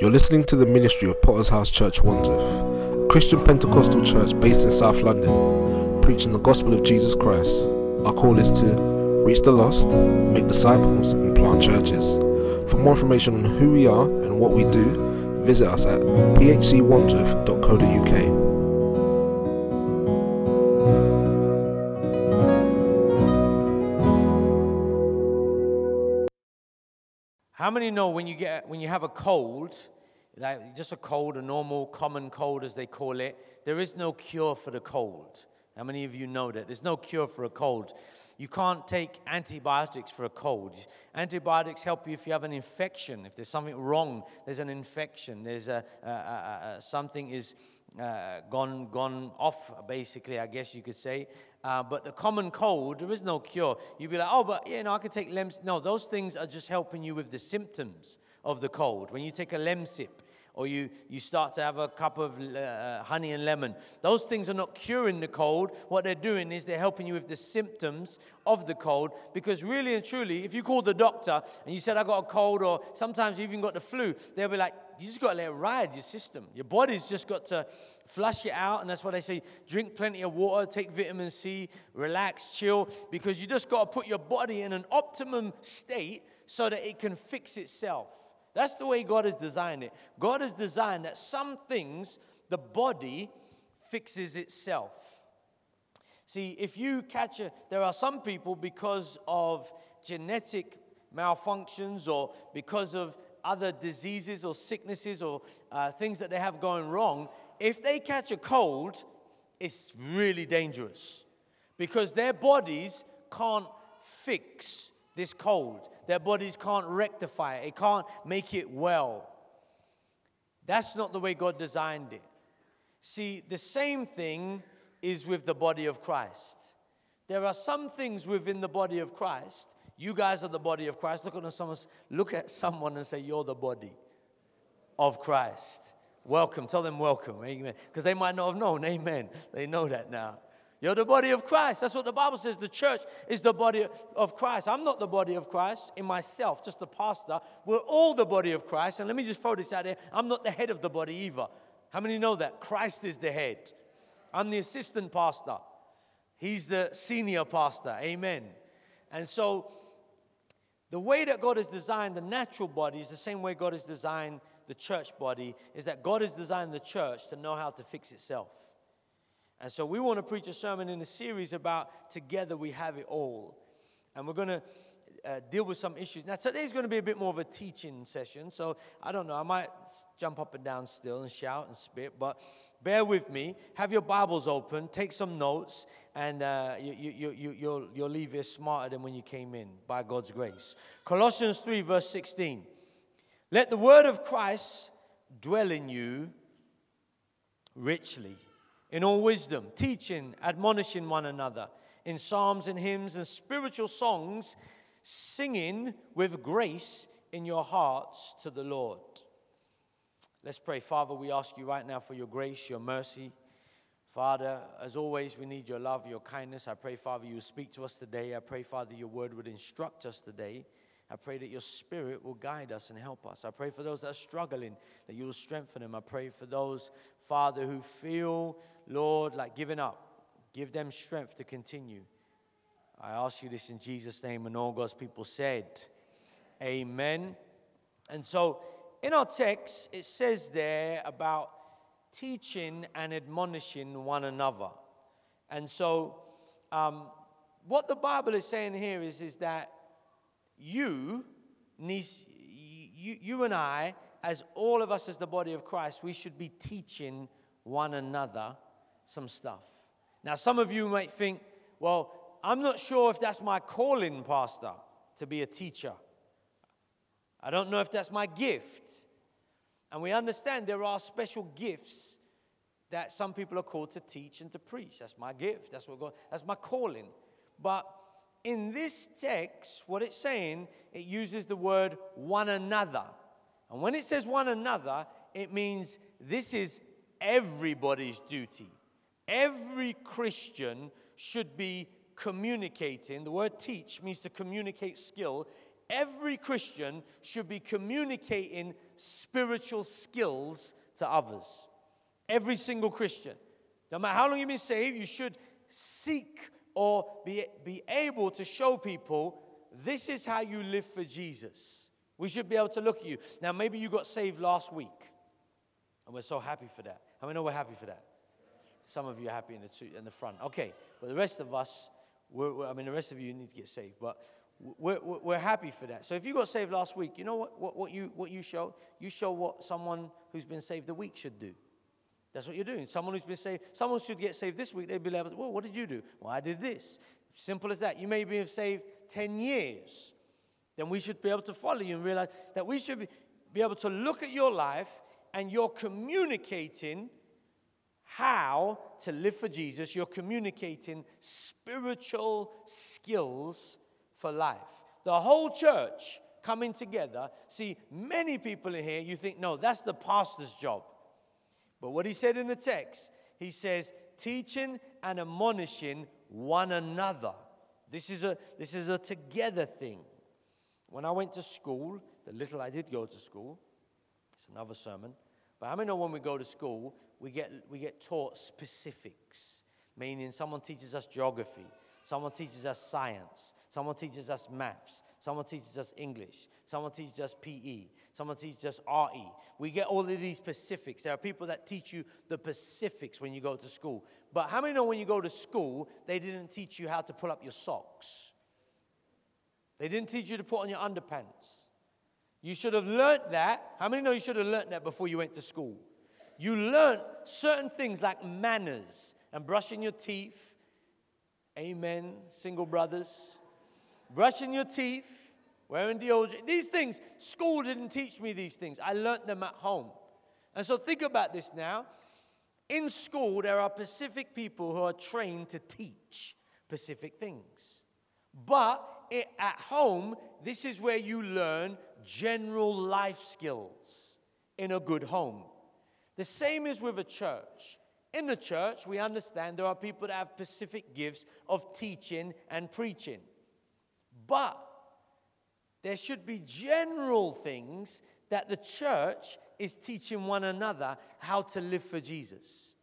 You're listening to the ministry of Potter's House Church Wandsworth, a Christian Pentecostal church based in South London, preaching the gospel of Jesus Christ. Our call is to reach the lost, make disciples, and plant churches. For more information on who we are and what we do, visit us at phcwandsworth.co.uk. many know when you get when you have a cold, like just a cold, a normal common cold as they call it, there is no cure for the cold. How many of you know that? There's no cure for a cold. You can't take antibiotics for a cold. Antibiotics help you if you have an infection. If there's something wrong, there's an infection. There's a, a, a, a something is uh, gone gone off. Basically, I guess you could say. Uh, but the common cold, there is no cure. You'd be like, oh, but you know, I could take Lemsip. No, those things are just helping you with the symptoms of the cold. When you take a Lemsip, or you, you start to have a cup of uh, honey and lemon. Those things are not curing the cold. What they're doing is they're helping you with the symptoms of the cold. Because really and truly, if you call the doctor and you said, I got a cold, or sometimes you even got the flu, they'll be like, you just got to let it ride your system. Your body's just got to flush it out. And that's why they say drink plenty of water, take vitamin C, relax, chill, because you just got to put your body in an optimum state so that it can fix itself. That's the way God has designed it. God has designed that some things the body fixes itself. See, if you catch a, there are some people because of genetic malfunctions or because of other diseases or sicknesses or uh, things that they have going wrong, if they catch a cold, it's really dangerous because their bodies can't fix this cold. Their bodies can't rectify it, it can't make it well. That's not the way God designed it. See, the same thing is with the body of Christ. There are some things within the body of Christ. You guys are the body of Christ. Look at someone, look at someone and say, You're the body of Christ. Welcome. Tell them welcome. Amen. Because they might not have known. Amen. They know that now. You're the body of Christ. That's what the Bible says. The church is the body of Christ. I'm not the body of Christ in myself, just the pastor. We're all the body of Christ. And let me just throw this out there I'm not the head of the body either. How many know that? Christ is the head. I'm the assistant pastor, he's the senior pastor. Amen. And so, the way that God has designed the natural body is the same way God has designed the church body, is that God has designed the church to know how to fix itself. And so we want to preach a sermon in a series about Together We Have It All. And we're going to uh, deal with some issues. Now, today's going to be a bit more of a teaching session. So I don't know, I might jump up and down still and shout and spit, but bear with me. Have your Bibles open, take some notes, and uh, you, you, you, you'll, you'll leave here smarter than when you came in by God's grace. Colossians 3, verse 16. Let the word of Christ dwell in you richly in all wisdom, teaching, admonishing one another in psalms and hymns and spiritual songs, singing with grace in your hearts to the Lord. Let's pray. Father, we ask you right now for your grace, your mercy. Father, as always, we need your love, your kindness. I pray, Father, you speak to us today. I pray, Father, your word would instruct us today. I pray that your spirit will guide us and help us. I pray for those that are struggling, that you will strengthen them. I pray for those, Father, who feel, Lord, like giving up. Give them strength to continue. I ask you this in Jesus' name, and all God's people said, Amen. And so, in our text, it says there about teaching and admonishing one another. And so, um, what the Bible is saying here is, is that you, you, you and I, as all of us as the body of Christ, we should be teaching one another some stuff. Now, some of you might think, well, I'm not sure if that's my calling, Pastor, to be a teacher. I don't know if that's my gift. And we understand there are special gifts that some people are called to teach and to preach. That's my gift. That's what God, that's my calling. But in this text, what it's saying, it uses the word one another. And when it says one another, it means this is everybody's duty. Every Christian should be communicating. The word teach means to communicate skill. Every Christian should be communicating spiritual skills to others. Every single Christian. No matter how long you've been saved, you should seek or be, be able to show people this is how you live for Jesus. We should be able to look at you. Now, maybe you got saved last week, and we're so happy for that. How many know we're happy for that? Some of you are happy in the, in the front. Okay, but the rest of us, we're, we're, I mean, the rest of you need to get saved, but we're, we're happy for that. So if you got saved last week, you know what, what, what, you, what you show? You show what someone who's been saved a week should do. That's what you're doing. Someone who's been saved, someone should get saved this week. They'd be like, well, what did you do? Well, I did this. Simple as that. You may be saved 10 years. Then we should be able to follow you and realize that we should be, be able to look at your life and you're communicating how to live for Jesus. You're communicating spiritual skills for life. The whole church coming together. See, many people in here, you think, no, that's the pastor's job. But what he said in the text, he says, teaching and admonishing one another. This is a, this is a together thing. When I went to school, the little I did go to school, it's another sermon. But how many know when we go to school, we get, we get taught specifics? Meaning, someone teaches us geography, someone teaches us science, someone teaches us maths, someone teaches us English, someone teaches us PE, someone teaches us RE. We get all of these specifics. There are people that teach you the specifics when you go to school. But how many know when you go to school, they didn't teach you how to pull up your socks? They didn't teach you to put on your underpants. You should have learned that. How many know you should have learned that before you went to school? You learned certain things like manners and brushing your teeth. Amen, single brothers. Brushing your teeth, wearing deodorant. These things, school didn't teach me these things. I learned them at home. And so think about this now. In school, there are Pacific people who are trained to teach Pacific things. But it, at home, this is where you learn general life skills in a good home. The same is with a church. In the church, we understand there are people that have specific gifts of teaching and preaching. But there should be general things that the church is teaching one another how to live for Jesus.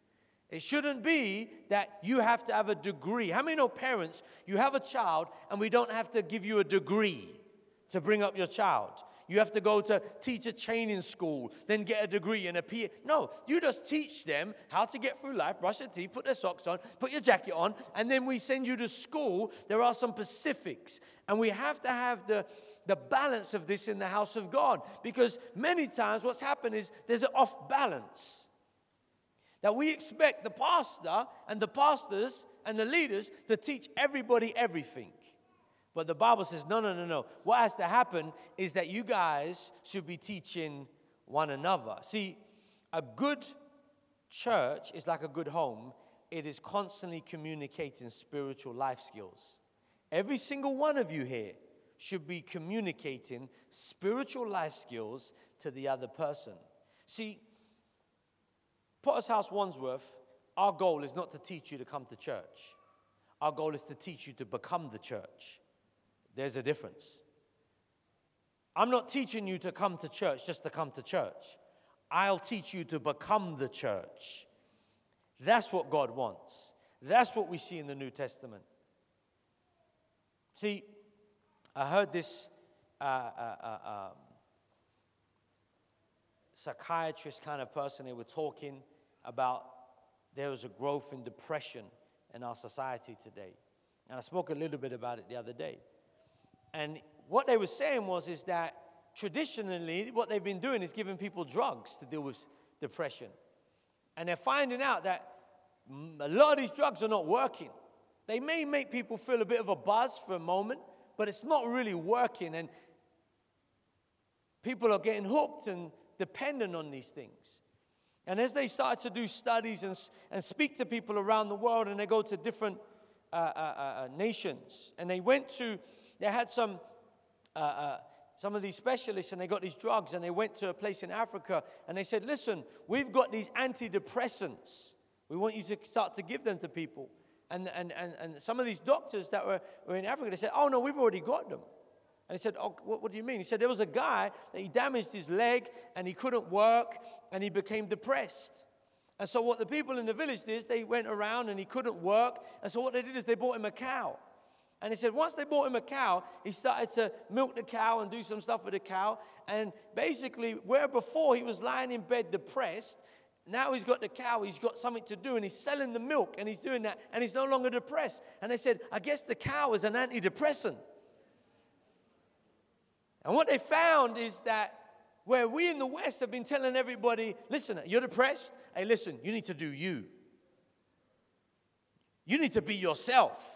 It shouldn't be that you have to have a degree. How many know parents, you have a child and we don't have to give you a degree to bring up your child? You have to go to teacher training school, then get a degree and a PA. No, you just teach them how to get through life, brush their teeth, put their socks on, put your jacket on, and then we send you to school. There are some specifics, and we have to have the the balance of this in the house of God because many times what's happened is there's an off balance. That we expect the pastor and the pastors and the leaders to teach everybody everything. But the Bible says, no, no, no, no. What has to happen is that you guys should be teaching one another. See, a good church is like a good home, it is constantly communicating spiritual life skills. Every single one of you here should be communicating spiritual life skills to the other person. See, Potter's House Wandsworth, our goal is not to teach you to come to church. Our goal is to teach you to become the church. There's a difference. I'm not teaching you to come to church just to come to church. I'll teach you to become the church. That's what God wants. That's what we see in the New Testament. See, I heard this uh, uh, uh, um, psychiatrist kind of person, they were talking about there was a growth in depression in our society today. And I spoke a little bit about it the other day. And what they were saying was is that traditionally what they've been doing is giving people drugs to deal with depression. And they're finding out that a lot of these drugs are not working. They may make people feel a bit of a buzz for a moment, but it's not really working. And people are getting hooked and dependent on these things. And as they start to do studies and, and speak to people around the world, and they go to different uh, uh, uh, uh nations, and they went to they had some, uh, uh, some of these specialists and they got these drugs and they went to a place in Africa and they said, listen, we've got these antidepressants. We want you to start to give them to people. And, and, and, and some of these doctors that were, were in Africa, they said, oh no, we've already got them. And he said, Oh, what, what do you mean? He said, There was a guy that he damaged his leg and he couldn't work and he became depressed. And so, what the people in the village did, is they went around and he couldn't work. And so, what they did is they bought him a cow. And he said, once they bought him a cow, he started to milk the cow and do some stuff with the cow. And basically, where before he was lying in bed depressed, now he's got the cow, he's got something to do, and he's selling the milk and he's doing that, and he's no longer depressed. And they said, I guess the cow is an antidepressant. And what they found is that where we in the West have been telling everybody, listen, you're depressed? Hey, listen, you need to do you. You need to be yourself.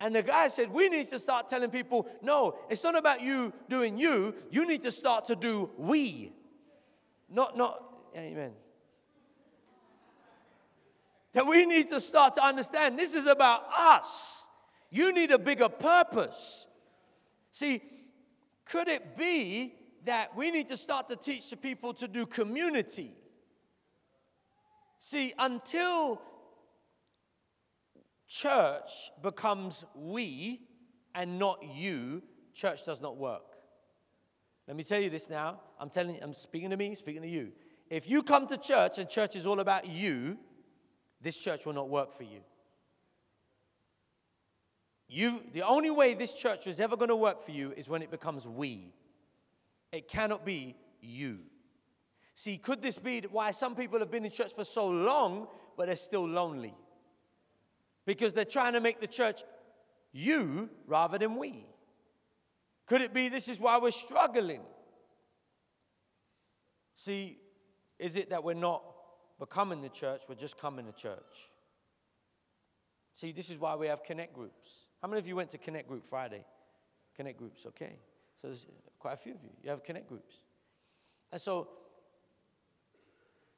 And the guy said, We need to start telling people, no, it's not about you doing you. You need to start to do we. Not, not, amen. That we need to start to understand this is about us. You need a bigger purpose. See, could it be that we need to start to teach the people to do community? See, until church becomes we and not you, church does not work. Let me tell you this now. I'm telling I'm speaking to me, speaking to you. If you come to church and church is all about you, this church will not work for you. You, the only way this church is ever going to work for you is when it becomes we. It cannot be you. See, could this be why some people have been in church for so long, but they're still lonely? Because they're trying to make the church you rather than we. Could it be this is why we're struggling? See, is it that we're not becoming the church, we're just coming to church? See, this is why we have connect groups. How many of you went to Connect Group Friday? Connect groups, okay. So there's quite a few of you. You have Connect groups. And so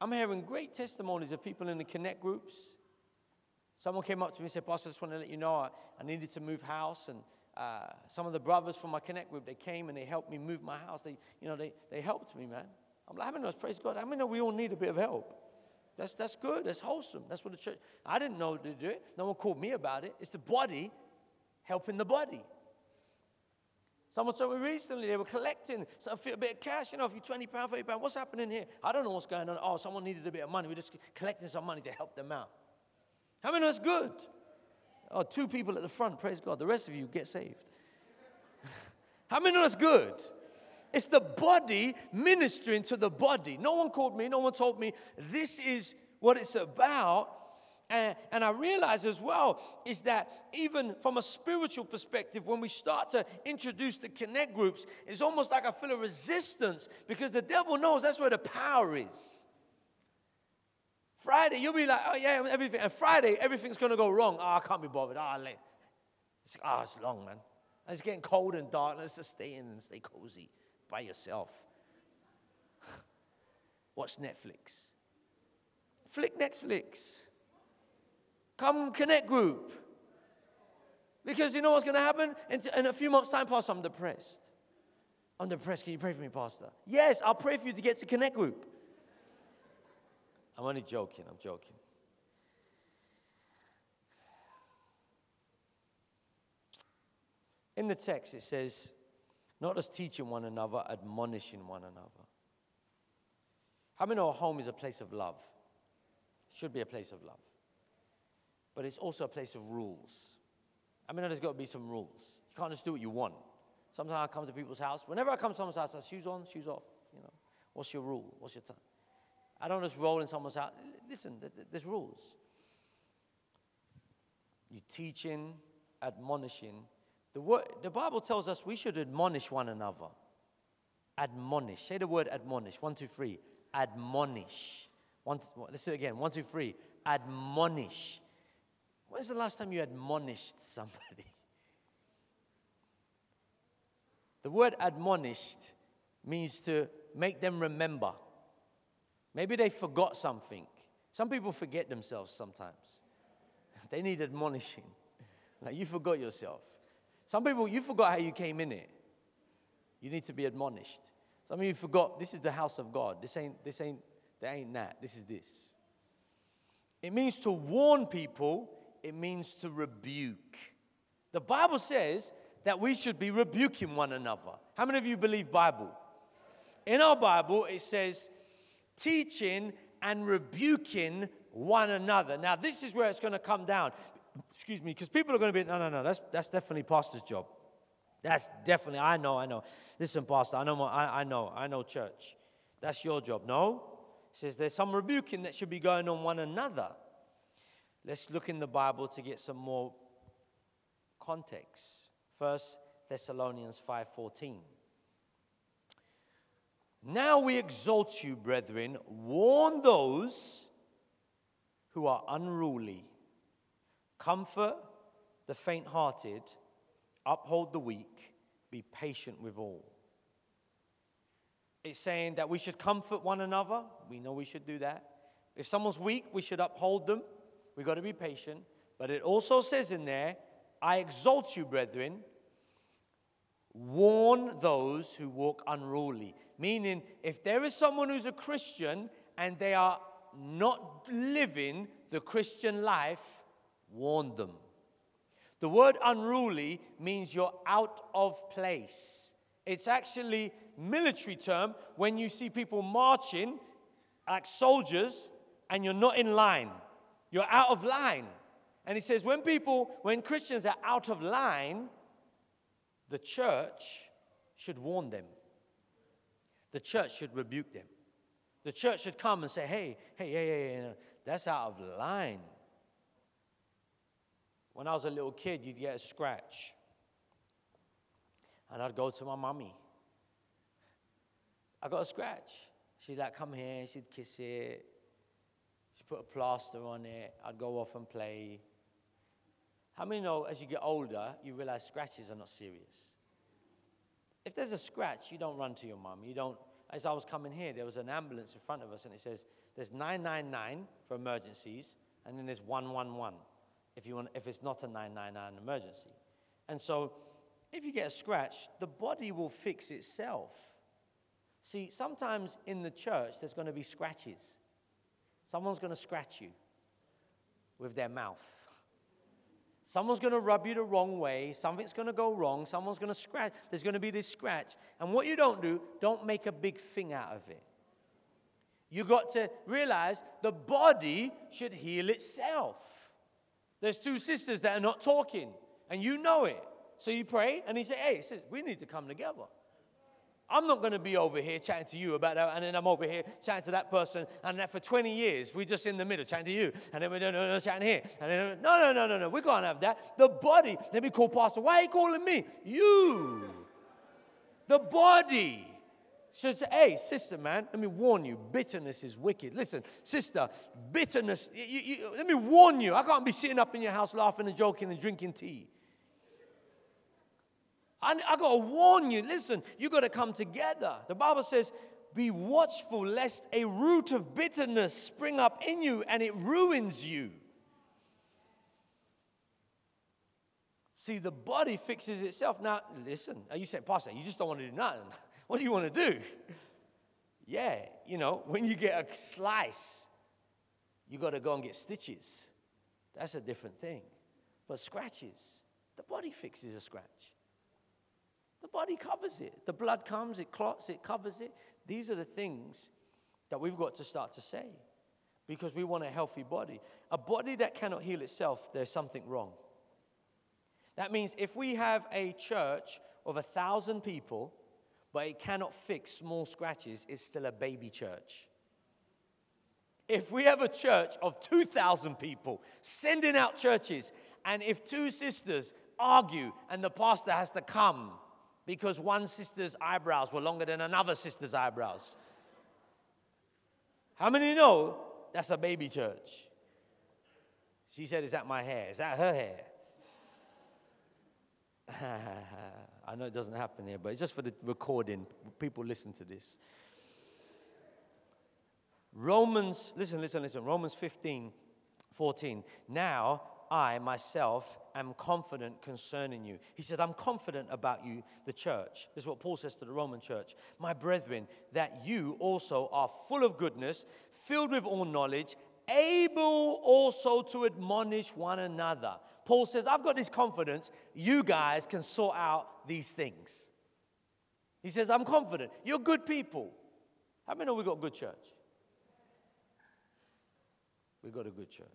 I'm hearing great testimonies of people in the Connect groups. Someone came up to me and said, Pastor, I just want to let you know I, I needed to move house. And uh, some of the brothers from my Connect group, they came and they helped me move my house. They, you know, they, they helped me, man. I'm like, I praise God. I mean, we all need a bit of help. That's, that's good. That's wholesome. That's what the church, I didn't know to do it. No one called me about it. It's the body helping the body. Someone told me recently they were collecting so a bit of cash, you know, if you 20 pounds, 30 pounds, what's happening here? I don't know what's going on. Oh, someone needed a bit of money. We're just collecting some money to help them out. How many of us good? Oh, two people at the front, praise God. The rest of you get saved. How many of us good? It's the body ministering to the body. No one called me, no one told me this is what it's about. And, and I realize as well is that even from a spiritual perspective, when we start to introduce the connect groups, it's almost like I feel a resistance because the devil knows that's where the power is. Friday, you'll be like, oh yeah, everything. And Friday, everything's gonna go wrong. Oh, I can't be bothered. Ah, oh, late. It's, oh, it's long, man. And it's getting cold and dark. Let's just stay in and stay cozy by yourself. Watch Netflix. Flick Netflix. Come connect group. Because you know what's going to happen? In, in a few months' time, Pastor, I'm depressed. I'm depressed. Can you pray for me, Pastor? Yes, I'll pray for you to get to connect group. I'm only joking. I'm joking. In the text, it says, not just teaching one another, admonishing one another. How many know a home is a place of love? Should be a place of love but it's also a place of rules. I mean, there's got to be some rules. You can't just do what you want. Sometimes I come to people's house. Whenever I come to someone's house, I say, shoes on, shoes off. You know, what's your rule? What's your time? I don't just roll in someone's house. Listen, there's rules. You're teaching, admonishing. The, word, the Bible tells us we should admonish one another. Admonish. Say the word admonish. One, two, three. Admonish. One, let's do it again. One, two, three. Admonish. When's the last time you admonished somebody? The word admonished means to make them remember. Maybe they forgot something. Some people forget themselves sometimes. They need admonishing. Like you forgot yourself. Some people, you forgot how you came in it. You need to be admonished. Some of you forgot this is the house of God. This ain't, this ain't, that ain't that. This is this. It means to warn people it means to rebuke. The Bible says that we should be rebuking one another. How many of you believe Bible? In our Bible, it says teaching and rebuking one another. Now, this is where it's going to come down. Excuse me, because people are going to be, no, no, no, that's, that's definitely pastor's job. That's definitely, I know, I know. Listen, pastor, I know, I, I know, I know church. That's your job. No. Says there's some rebuking that should be going on one another. Let's look in the Bible to get some more context. First Thessalonians 5:14. Now we exhort you, brethren, warn those who are unruly, comfort the faint hearted, uphold the weak, be patient with all. It's saying that we should comfort one another. We know we should do that. If someone's weak, we should uphold them. We've got to be patient. But it also says in there, I exalt you, brethren, warn those who walk unruly. Meaning, if there is someone who's a Christian and they are not living the Christian life, warn them. The word unruly means you're out of place. It's actually military term when you see people marching like soldiers and you're not in line. You're out of line. And he says when people, when Christians are out of line, the church should warn them. The church should rebuke them. The church should come and say, hey, hey, hey, hey, hey that's out of line. When I was a little kid, you'd get a scratch. And I'd go to my mummy. I got a scratch. She'd like, come here, she'd kiss it. She'd put a plaster on it. I'd go off and play. How many know as you get older, you realize scratches are not serious? If there's a scratch, you don't run to your mum. You don't. As I was coming here, there was an ambulance in front of us, and it says there's 999 for emergencies, and then there's 111 if you want. If it's not a 999 emergency, and so if you get a scratch, the body will fix itself. See, sometimes in the church, there's going to be scratches. Someone's going to scratch you with their mouth. Someone's going to rub you the wrong way. Something's going to go wrong. Someone's going to scratch. There's going to be this scratch. And what you don't do, don't make a big thing out of it. You got to realize the body should heal itself. There's two sisters that are not talking, and you know it. So you pray, and he said, Hey, he says, we need to come together. I'm not going to be over here chatting to you about that, and then I'm over here chatting to that person, and that for 20 years we're just in the middle chatting to you, and then we're no, no, no, chatting here, and then no, no, no, no, no, we can't have that. The body. Let me call Pastor. Why are you calling me? You. The body should say, "Hey, sister, man, let me warn you. Bitterness is wicked. Listen, sister, bitterness. You, you, let me warn you. I can't be sitting up in your house laughing and joking and drinking tea." I, I got to warn you listen, you got to come together. The Bible says, be watchful lest a root of bitterness spring up in you and it ruins you. See, the body fixes itself. Now, listen, you say, Pastor, you just don't want to do nothing. What do you want to do? Yeah, you know, when you get a slice, you got to go and get stitches. That's a different thing. But scratches, the body fixes a scratch. The body covers it. The blood comes, it clots, it covers it. These are the things that we've got to start to say because we want a healthy body. A body that cannot heal itself, there's something wrong. That means if we have a church of a thousand people, but it cannot fix small scratches, it's still a baby church. If we have a church of 2,000 people sending out churches, and if two sisters argue and the pastor has to come because one sister's eyebrows were longer than another sister's eyebrows. How many know that's a baby church? She said, Is that my hair? Is that her hair? I know it doesn't happen here, but it's just for the recording. People listen to this. Romans, listen, listen, listen. Romans 15, 14. Now I myself am confident concerning you. He said, I'm confident about you, the church. This is what Paul says to the Roman church. My brethren, that you also are full of goodness, filled with all knowledge, able also to admonish one another. Paul says, I've got this confidence, you guys can sort out these things. He says, I'm confident. You're good people. How many know we got a good church? We got a good church.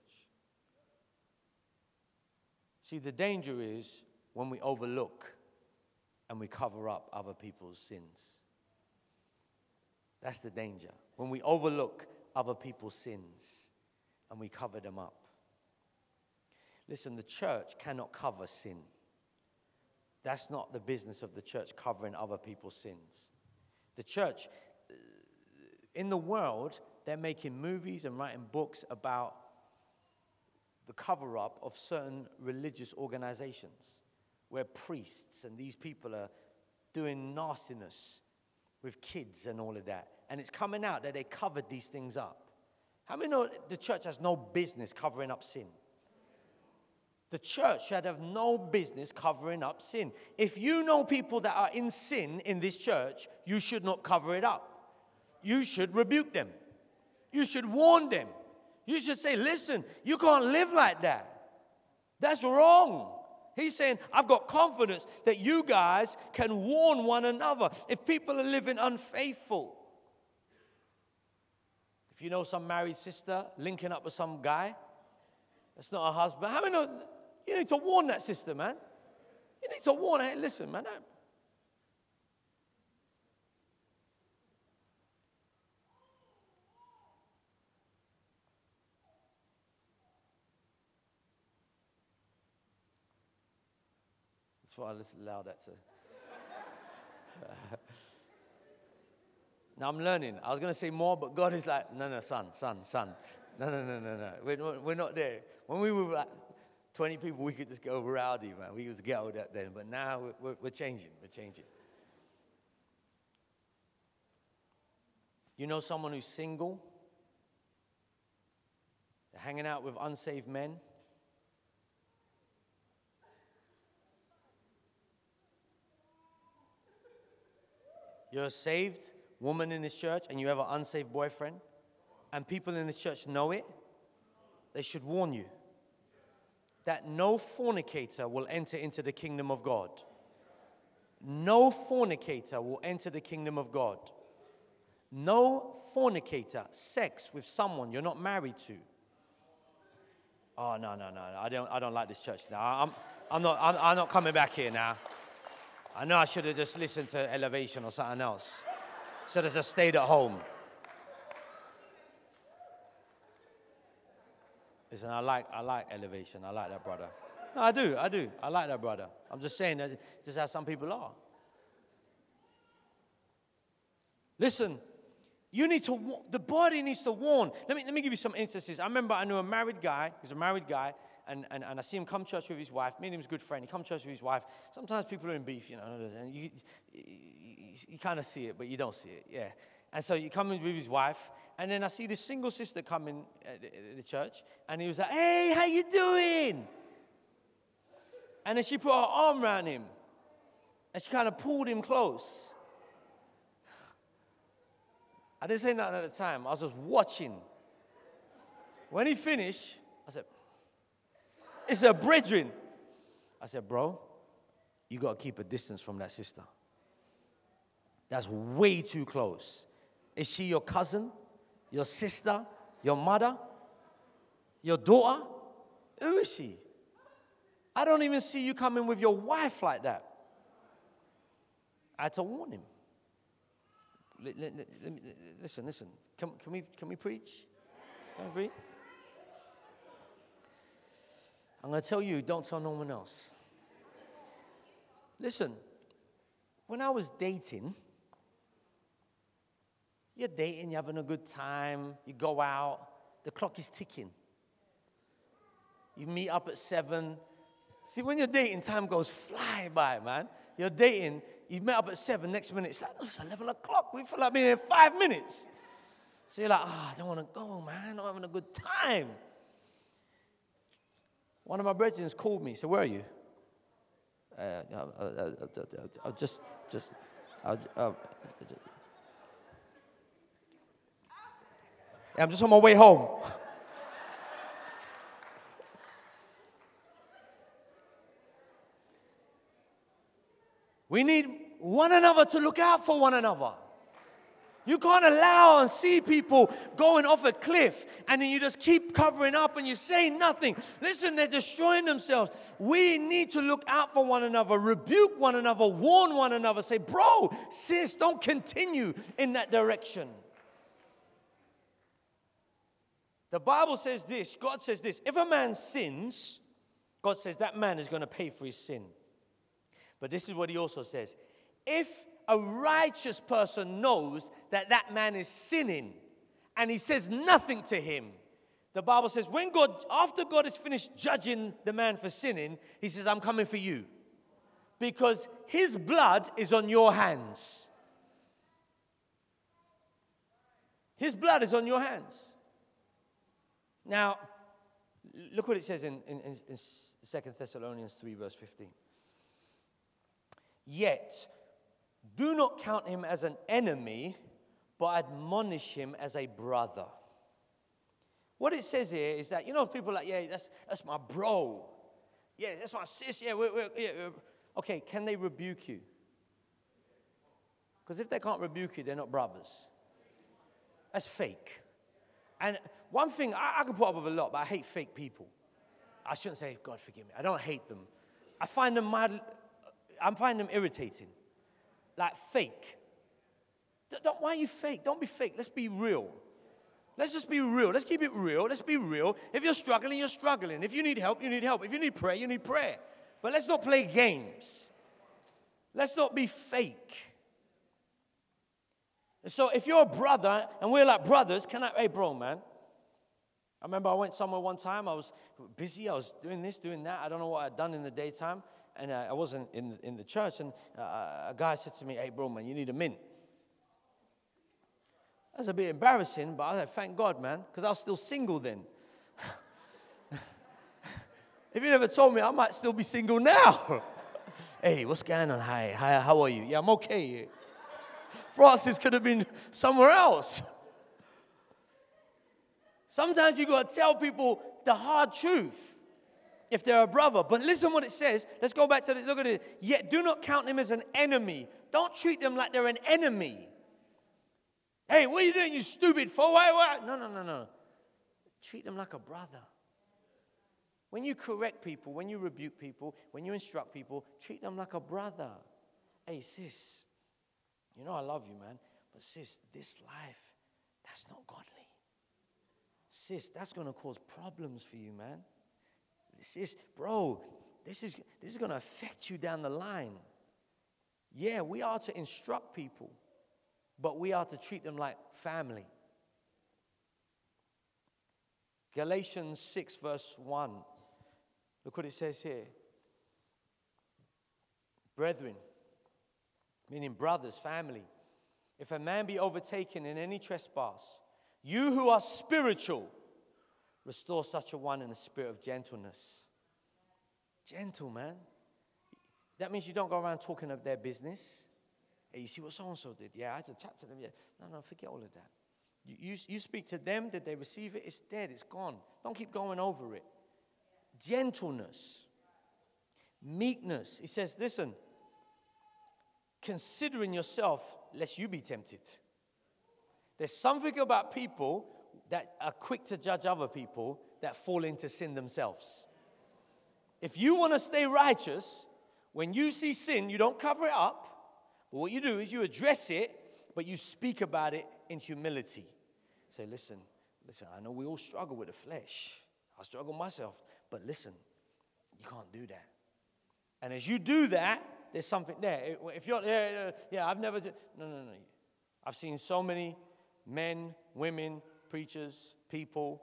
See, the danger is when we overlook and we cover up other people's sins. That's the danger. When we overlook other people's sins and we cover them up. Listen, the church cannot cover sin. That's not the business of the church, covering other people's sins. The church, uh, in the world, they're making movies and writing books about the cover up of certain religious organizations where priests and these people are doing nastiness with kids and all of that. And it's coming out that they covered these things up. How many know the church has no business covering up sin? The church should have no business covering up sin. If you know people that are in sin in this church, you should not cover it up. You should rebuke them. You should warn them. You should say, listen, you can't live like that. That's wrong. He's saying, I've got confidence that you guys can warn one another. If people are living unfaithful, if you know some married sister linking up with some guy, that's not a husband. How many know you need to warn that sister, man? You need to warn her. Listen, man. That's why I allow that to. now I'm learning. I was going to say more, but God is like, no, no, son, son, son. No, no, no, no, no. We're not, we're not there. When we were like 20 people, we could just go rowdy, man. We was ghetto that then. But now we're, we're, changing. We're changing. You know someone who's single? They're hanging out with unsaved men? You're a saved woman in this church and you have an unsaved boyfriend, and people in this church know it, they should warn you that no fornicator will enter into the kingdom of God. No fornicator will enter the kingdom of God. No fornicator, sex with someone you're not married to. Oh, no, no, no. I don't, I don't like this church now. I'm, I'm, not, I'm, I'm not coming back here now. I know I should have just listened to Elevation or something else. Should have just stayed at home. Listen, I like, I like Elevation. I like that brother. No, I do, I do. I like that brother. I'm just saying that just how some people are. Listen, you need to, the body needs to warn. Let me, let me give you some instances. I remember I knew a married guy, he's a married guy, and, and, and I see him come church with his wife. Me and him was a good friend. He come church with his wife. Sometimes people are in beef, you know, and you, you, you kind of see it, but you don't see it, yeah. And so he come in with his wife, and then I see this single sister coming at uh, the church, and he was like, "Hey, how you doing?" And then she put her arm around him, and she kind of pulled him close. I didn't say nothing at the time. I was just watching. When he finished, I said, it's a brethren. I said, Bro, you got to keep a distance from that sister. That's way too close. Is she your cousin, your sister, your mother, your daughter? Who is she? I don't even see you coming with your wife like that. I had to warn him. Listen, listen. Can, can, we, can we preach? Can we preach? I'm going to tell you, don't tell no one else. Listen, when I was dating, you're dating, you're having a good time, you go out, the clock is ticking. You meet up at seven. See, when you're dating, time goes fly by, man. You're dating, you met up at seven, next minute, it's like, oh, it's 11 o'clock. We feel like being here five minutes. So you're like, oh, I don't want to go, man. I'm having a good time. One of my brethren called me. Said, "Where are you?" Uh, uh, uh, uh just, just, uh, I'm just on my way home. we need one another to look out for one another. You can't allow and see people going off a cliff and then you just keep covering up and you say nothing. Listen, they're destroying themselves. We need to look out for one another, rebuke one another, warn one another, say, bro, sis, don't continue in that direction. The Bible says this God says this if a man sins, God says that man is going to pay for his sin. But this is what he also says if a righteous person knows that that man is sinning and he says nothing to him, the Bible says when God, after God has finished judging the man for sinning, he says, I'm coming for you. Because his blood is on your hands. His blood is on your hands. Now, look what it says in, in, in 2 Thessalonians 3, verse 15. Yet, do not count him as an enemy, but admonish him as a brother. What it says here is that, you know, people like, yeah, that's, that's my bro. Yeah, that's my sis. Yeah, we're, we're, yeah we're. okay, can they rebuke you? Because if they can't rebuke you, they're not brothers. That's fake. And one thing, I, I can put up with a lot, but I hate fake people. I shouldn't say, God forgive me. I don't hate them. I find them mad, I find them irritating like fake. Don't, why are you fake? Don't be fake. Let's be real. Let's just be real. Let's keep it real. Let's be real. If you're struggling, you're struggling. If you need help, you need help. If you need prayer, you need prayer. But let's not play games. Let's not be fake. So if you're a brother and we're like brothers, can I, hey, bro, man? I remember I went somewhere one time. I was busy. I was doing this, doing that. I don't know what I'd done in the daytime and uh, I wasn't in, in the church, and uh, a guy said to me, Hey, bro, man, you need a mint. That's a bit embarrassing, but I said, Thank God, man, because I was still single then. if you never told me, I might still be single now. hey, what's going on? Hi, hi, how are you? Yeah, I'm okay. Francis could have been somewhere else. Sometimes you got to tell people the hard truth if they're a brother. But listen what it says. Let's go back to this. Look at it. Yet do not count them as an enemy. Don't treat them like they're an enemy. Hey, what are you doing, you stupid fool? Why, why? No, no, no, no. Treat them like a brother. When you correct people, when you rebuke people, when you instruct people, treat them like a brother. Hey, sis, you know I love you, man. But sis, this life, that's not godly. Sis, that's going to cause problems for you, man. This is, bro, this is, this is going to affect you down the line. Yeah, we are to instruct people, but we are to treat them like family. Galatians 6, verse 1. Look what it says here. Brethren, meaning brothers, family, if a man be overtaken in any trespass, you who are spiritual, Restore such a one in a spirit of gentleness. Gentle, man. That means you don't go around talking of their business. Hey, you see what so and so did? Yeah, I had to chat to them. Yeah. No, no, forget all of that. You, you, you speak to them, did they receive it? It's dead, it's gone. Don't keep going over it. Gentleness, meekness. He says, listen, considering yourself, lest you be tempted. There's something about people that are quick to judge other people that fall into sin themselves. If you want to stay righteous, when you see sin, you don't cover it up, but what you do is you address it, but you speak about it in humility. Say, listen, listen, I know we all struggle with the flesh. I struggle myself, but listen, you can't do that. And as you do that, there's something there. If you're, yeah, yeah, I've never, no, no, no. I've seen so many men, women, preachers, people.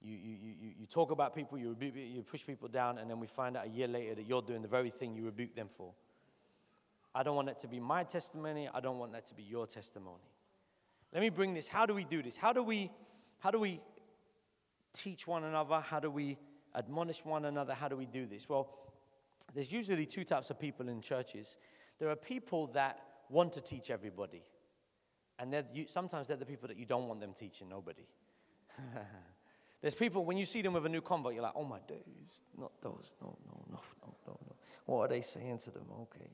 You, you, you, you talk about people, you, rebuke, you push people down, and then we find out a year later that you're doing the very thing you rebuke them for. I don't want that to be my testimony. I don't want that to be your testimony. Let me bring this. How do we do this? How do we, how do we teach one another? How do we admonish one another? How do we do this? Well, there's usually two types of people in churches. There are people that want to teach everybody. And they're, you, sometimes they're the people that you don't want them teaching nobody. There's people, when you see them with a new convert, you're like, oh my days, not those. No, no, no, no, no, no. What are they saying to them? Okay.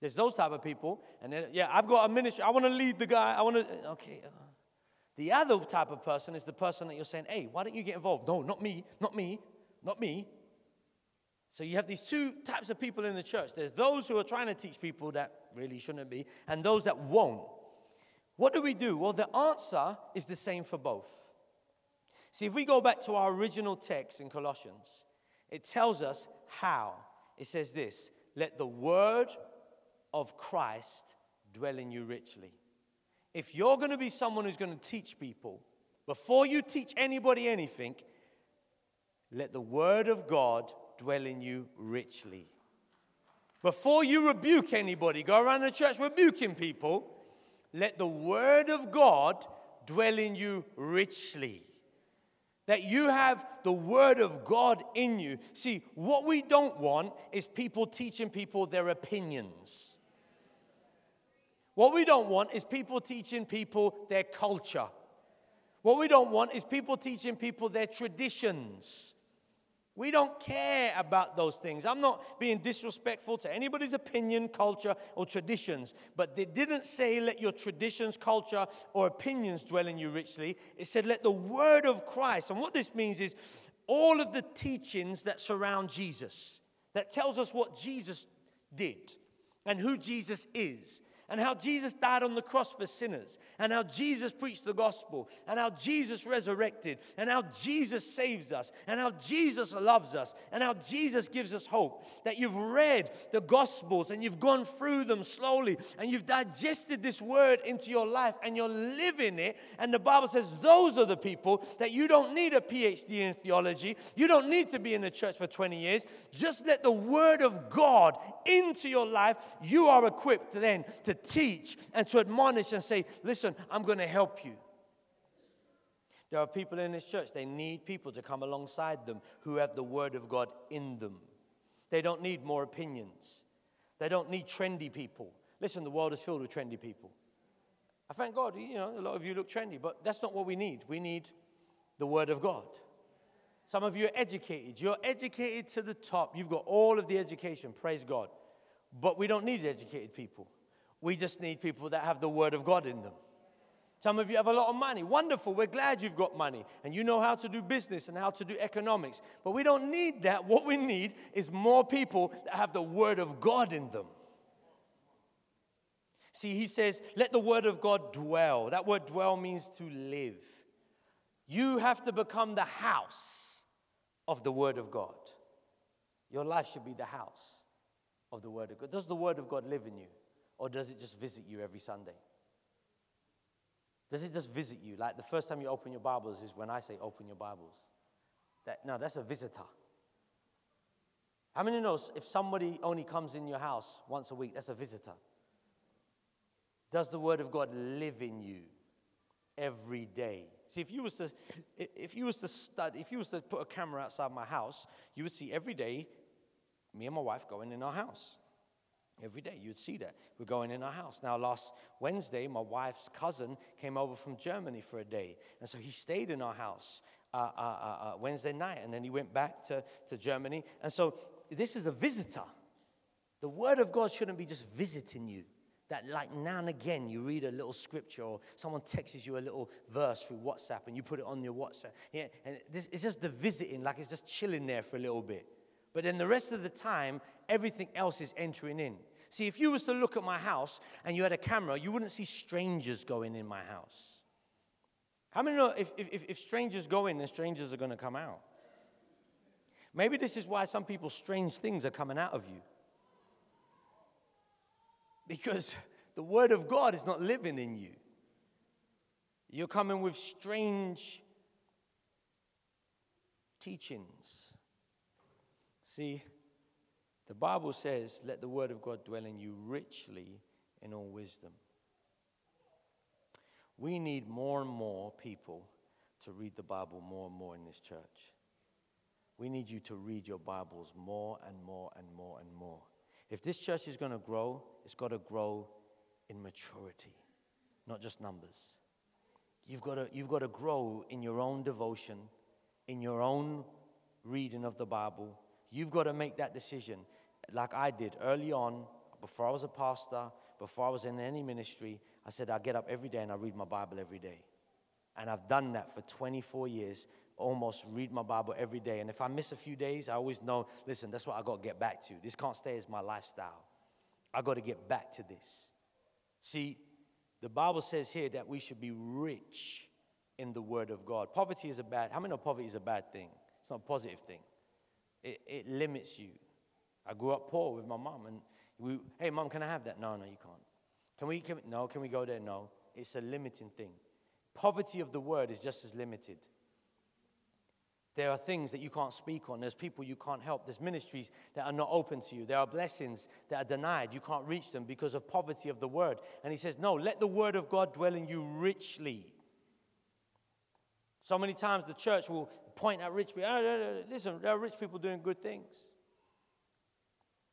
There's those type of people. And then, yeah, I've got a ministry. I want to lead the guy. I want to, okay. Uh. The other type of person is the person that you're saying, hey, why don't you get involved? No, not me, not me, not me. So you have these two types of people in the church. There's those who are trying to teach people that really shouldn't be, and those that won't. What do we do? Well, the answer is the same for both. See, if we go back to our original text in Colossians, it tells us how. It says this let the word of Christ dwell in you richly. If you're going to be someone who's going to teach people, before you teach anybody anything, let the word of God dwell in you richly. Before you rebuke anybody, go around the church rebuking people, let the word of God dwell in you richly that you have the Word of God in you. See, what we don't want is people teaching people their opinions. What we don't want is people teaching people their culture. What we don't want is people teaching people their traditions. We don't care about those things. I'm not being disrespectful to anybody's opinion, culture, or traditions, but they didn't say let your traditions, culture, or opinions dwell in you richly. It said let the word of Christ. And what this means is all of the teachings that surround Jesus, that tells us what Jesus did and who Jesus is and how Jesus died on the cross for sinners, and how Jesus preached the gospel, and how Jesus resurrected, and how Jesus saves us, and how Jesus loves us, and how Jesus gives us hope. That you've read the gospels and you've gone through them slowly, and you've digested this word into your life, and you're living it. And the Bible says those are the people that you don't need a PhD in theology, you don't need to be in the church for 20 years. Just let the word of God into your life. You are equipped then to teach and to admonish and say, listen, I'm going to help you. There are people in this church, they need people to come alongside them who have the Word of God in them. They don't need more opinions, they don't need trendy people. Listen, the world is filled with trendy people. I thank God, you know, a lot of you look trendy, but that's not what we need. We need the Word of God. Some of you are educated. You're educated to the top. You've got all of the education, praise God. But we don't need educated people. We just need people that have the Word of God in them. Some of you have a lot of money. Wonderful. We're glad you've got money and you know how to do business and how to do economics. But we don't need that. What we need is more people that have the Word of God in them. See, he says, let the Word of God dwell. That word dwell means to live. You have to become the house of the Word of God. Your life should be the house of the Word of God. Does the Word of God live in you? Or does it just visit you every Sunday? Does it just visit you? Like the first time you open your Bibles is when I say open your Bibles. That, no, that's a visitor. How many knows if somebody only comes in your house once a week, that's a visitor? Does the word of God live in you every day? See, if you was to if you was to study, if you was to put a camera outside my house, you would see every day me and my wife going in our house. Every day you'd see that. We're going in our house. Now, last Wednesday, my wife's cousin came over from Germany for a day. And so he stayed in our house uh, uh, uh, uh, Wednesday night. And then he went back to, to Germany. And so this is a visitor. The Word of God shouldn't be just visiting you. That, like now and again, you read a little scripture or someone texts you a little verse through WhatsApp and you put it on your WhatsApp. Yeah, and this, it's just the visiting, like it's just chilling there for a little bit. But then the rest of the time, everything else is entering in. See, if you was to look at my house and you had a camera, you wouldn't see strangers going in my house. How many know if, if, if strangers go in, then strangers are going to come out? Maybe this is why some people strange things are coming out of you. Because the word of God is not living in you. You're coming with strange teachings. See, the Bible says, let the word of God dwell in you richly in all wisdom. We need more and more people to read the Bible more and more in this church. We need you to read your Bibles more and more and more and more. If this church is going to grow, it's got to grow in maturity, not just numbers. You've got to, you've got to grow in your own devotion in your own reading of the Bible. You've got to make that decision, like I did early on, before I was a pastor, before I was in any ministry. I said, I get up every day and I read my Bible every day. And I've done that for 24 years, almost read my Bible every day. And if I miss a few days, I always know, listen, that's what I got to get back to. This can't stay as my lifestyle. I got to get back to this. See, the Bible says here that we should be rich in the Word of God. Poverty is a bad, how many know poverty is a bad thing? It's not a positive thing. It, it limits you. I grew up poor with my mom, and we, hey, mom, can I have that? No, no, you can't. Can we, can, no, can we go there? No. It's a limiting thing. Poverty of the word is just as limited. There are things that you can't speak on. There's people you can't help. There's ministries that are not open to you. There are blessings that are denied. You can't reach them because of poverty of the word. And he says, No, let the word of God dwell in you richly. So many times the church will point at rich people. Oh, listen, there are rich people doing good things.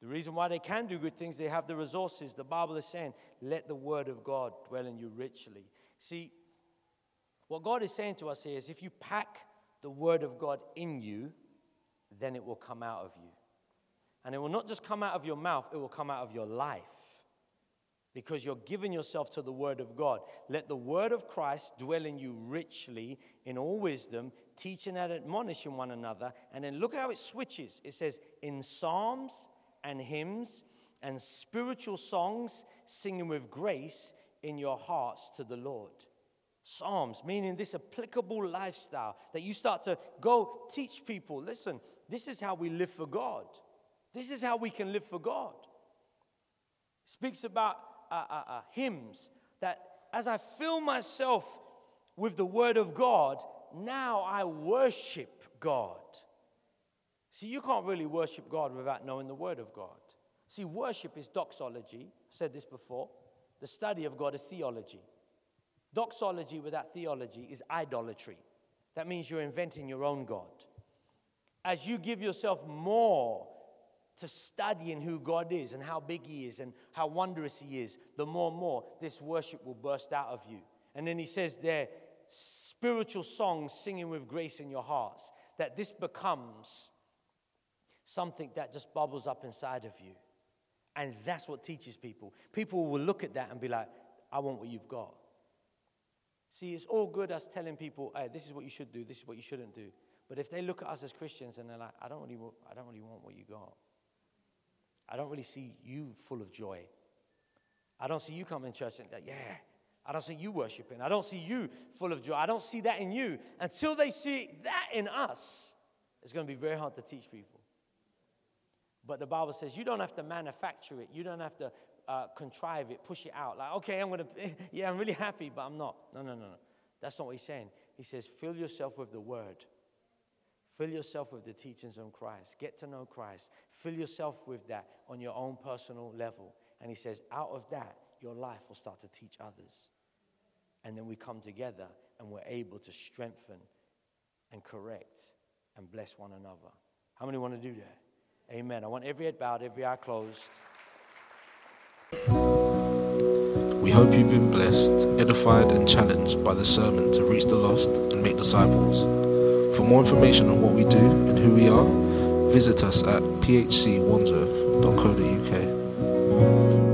The reason why they can do good things, they have the resources. The Bible is saying, let the word of God dwell in you richly. See, what God is saying to us here is if you pack the word of God in you, then it will come out of you. And it will not just come out of your mouth, it will come out of your life because you're giving yourself to the Word of God. Let the Word of Christ dwell in you richly in all wisdom, teaching and admonishing one another. And then look how it switches. It says, in psalms and hymns and spiritual songs, singing with grace in your hearts to the Lord. Psalms, meaning this applicable lifestyle that you start to go teach people. Listen, this is how we live for God. This is how we can live for God. Speaks about uh, uh, uh, hymns that as I fill myself with the Word of God, now I worship God. See, you can't really worship God without knowing the Word of God. See, worship is doxology. I've said this before. The study of God is theology. Doxology without theology is idolatry. That means you're inventing your own God. As you give yourself more to studying who God is and how big He is and how wondrous He is, the more and more this worship will burst out of you. And then He says there, spiritual songs singing with grace in your hearts, that this becomes something that just bubbles up inside of you. And that's what teaches people. People will look at that and be like, I want what you've got. See, it's all good us telling people, hey, this is what you should do, this is what you shouldn't do. But if they look at us as Christians and they're like, I don't really, I don't really want what you got. I don't really see you full of joy. I don't see you coming to church and like, yeah. I don't see you worshiping. I don't see you full of joy. I don't see that in you. Until they see that in us, it's going to be very hard to teach people. But the Bible says you don't have to manufacture it. You don't have to uh, contrive it, push it out. Like, okay, I'm going to, yeah, I'm really happy, but I'm not. No, no, no, no. That's not what he's saying. He says, fill yourself with the word. Fill yourself with the teachings of Christ. Get to know Christ. Fill yourself with that on your own personal level. And he says, out of that, your life will start to teach others. And then we come together and we're able to strengthen and correct and bless one another. How many want to do that? Amen. I want every head bowed, every eye closed. We hope you've been blessed, edified, and challenged by the sermon to reach the lost and make disciples. For more information on what we do and who we are, visit us at phcwandsworth.co.uk.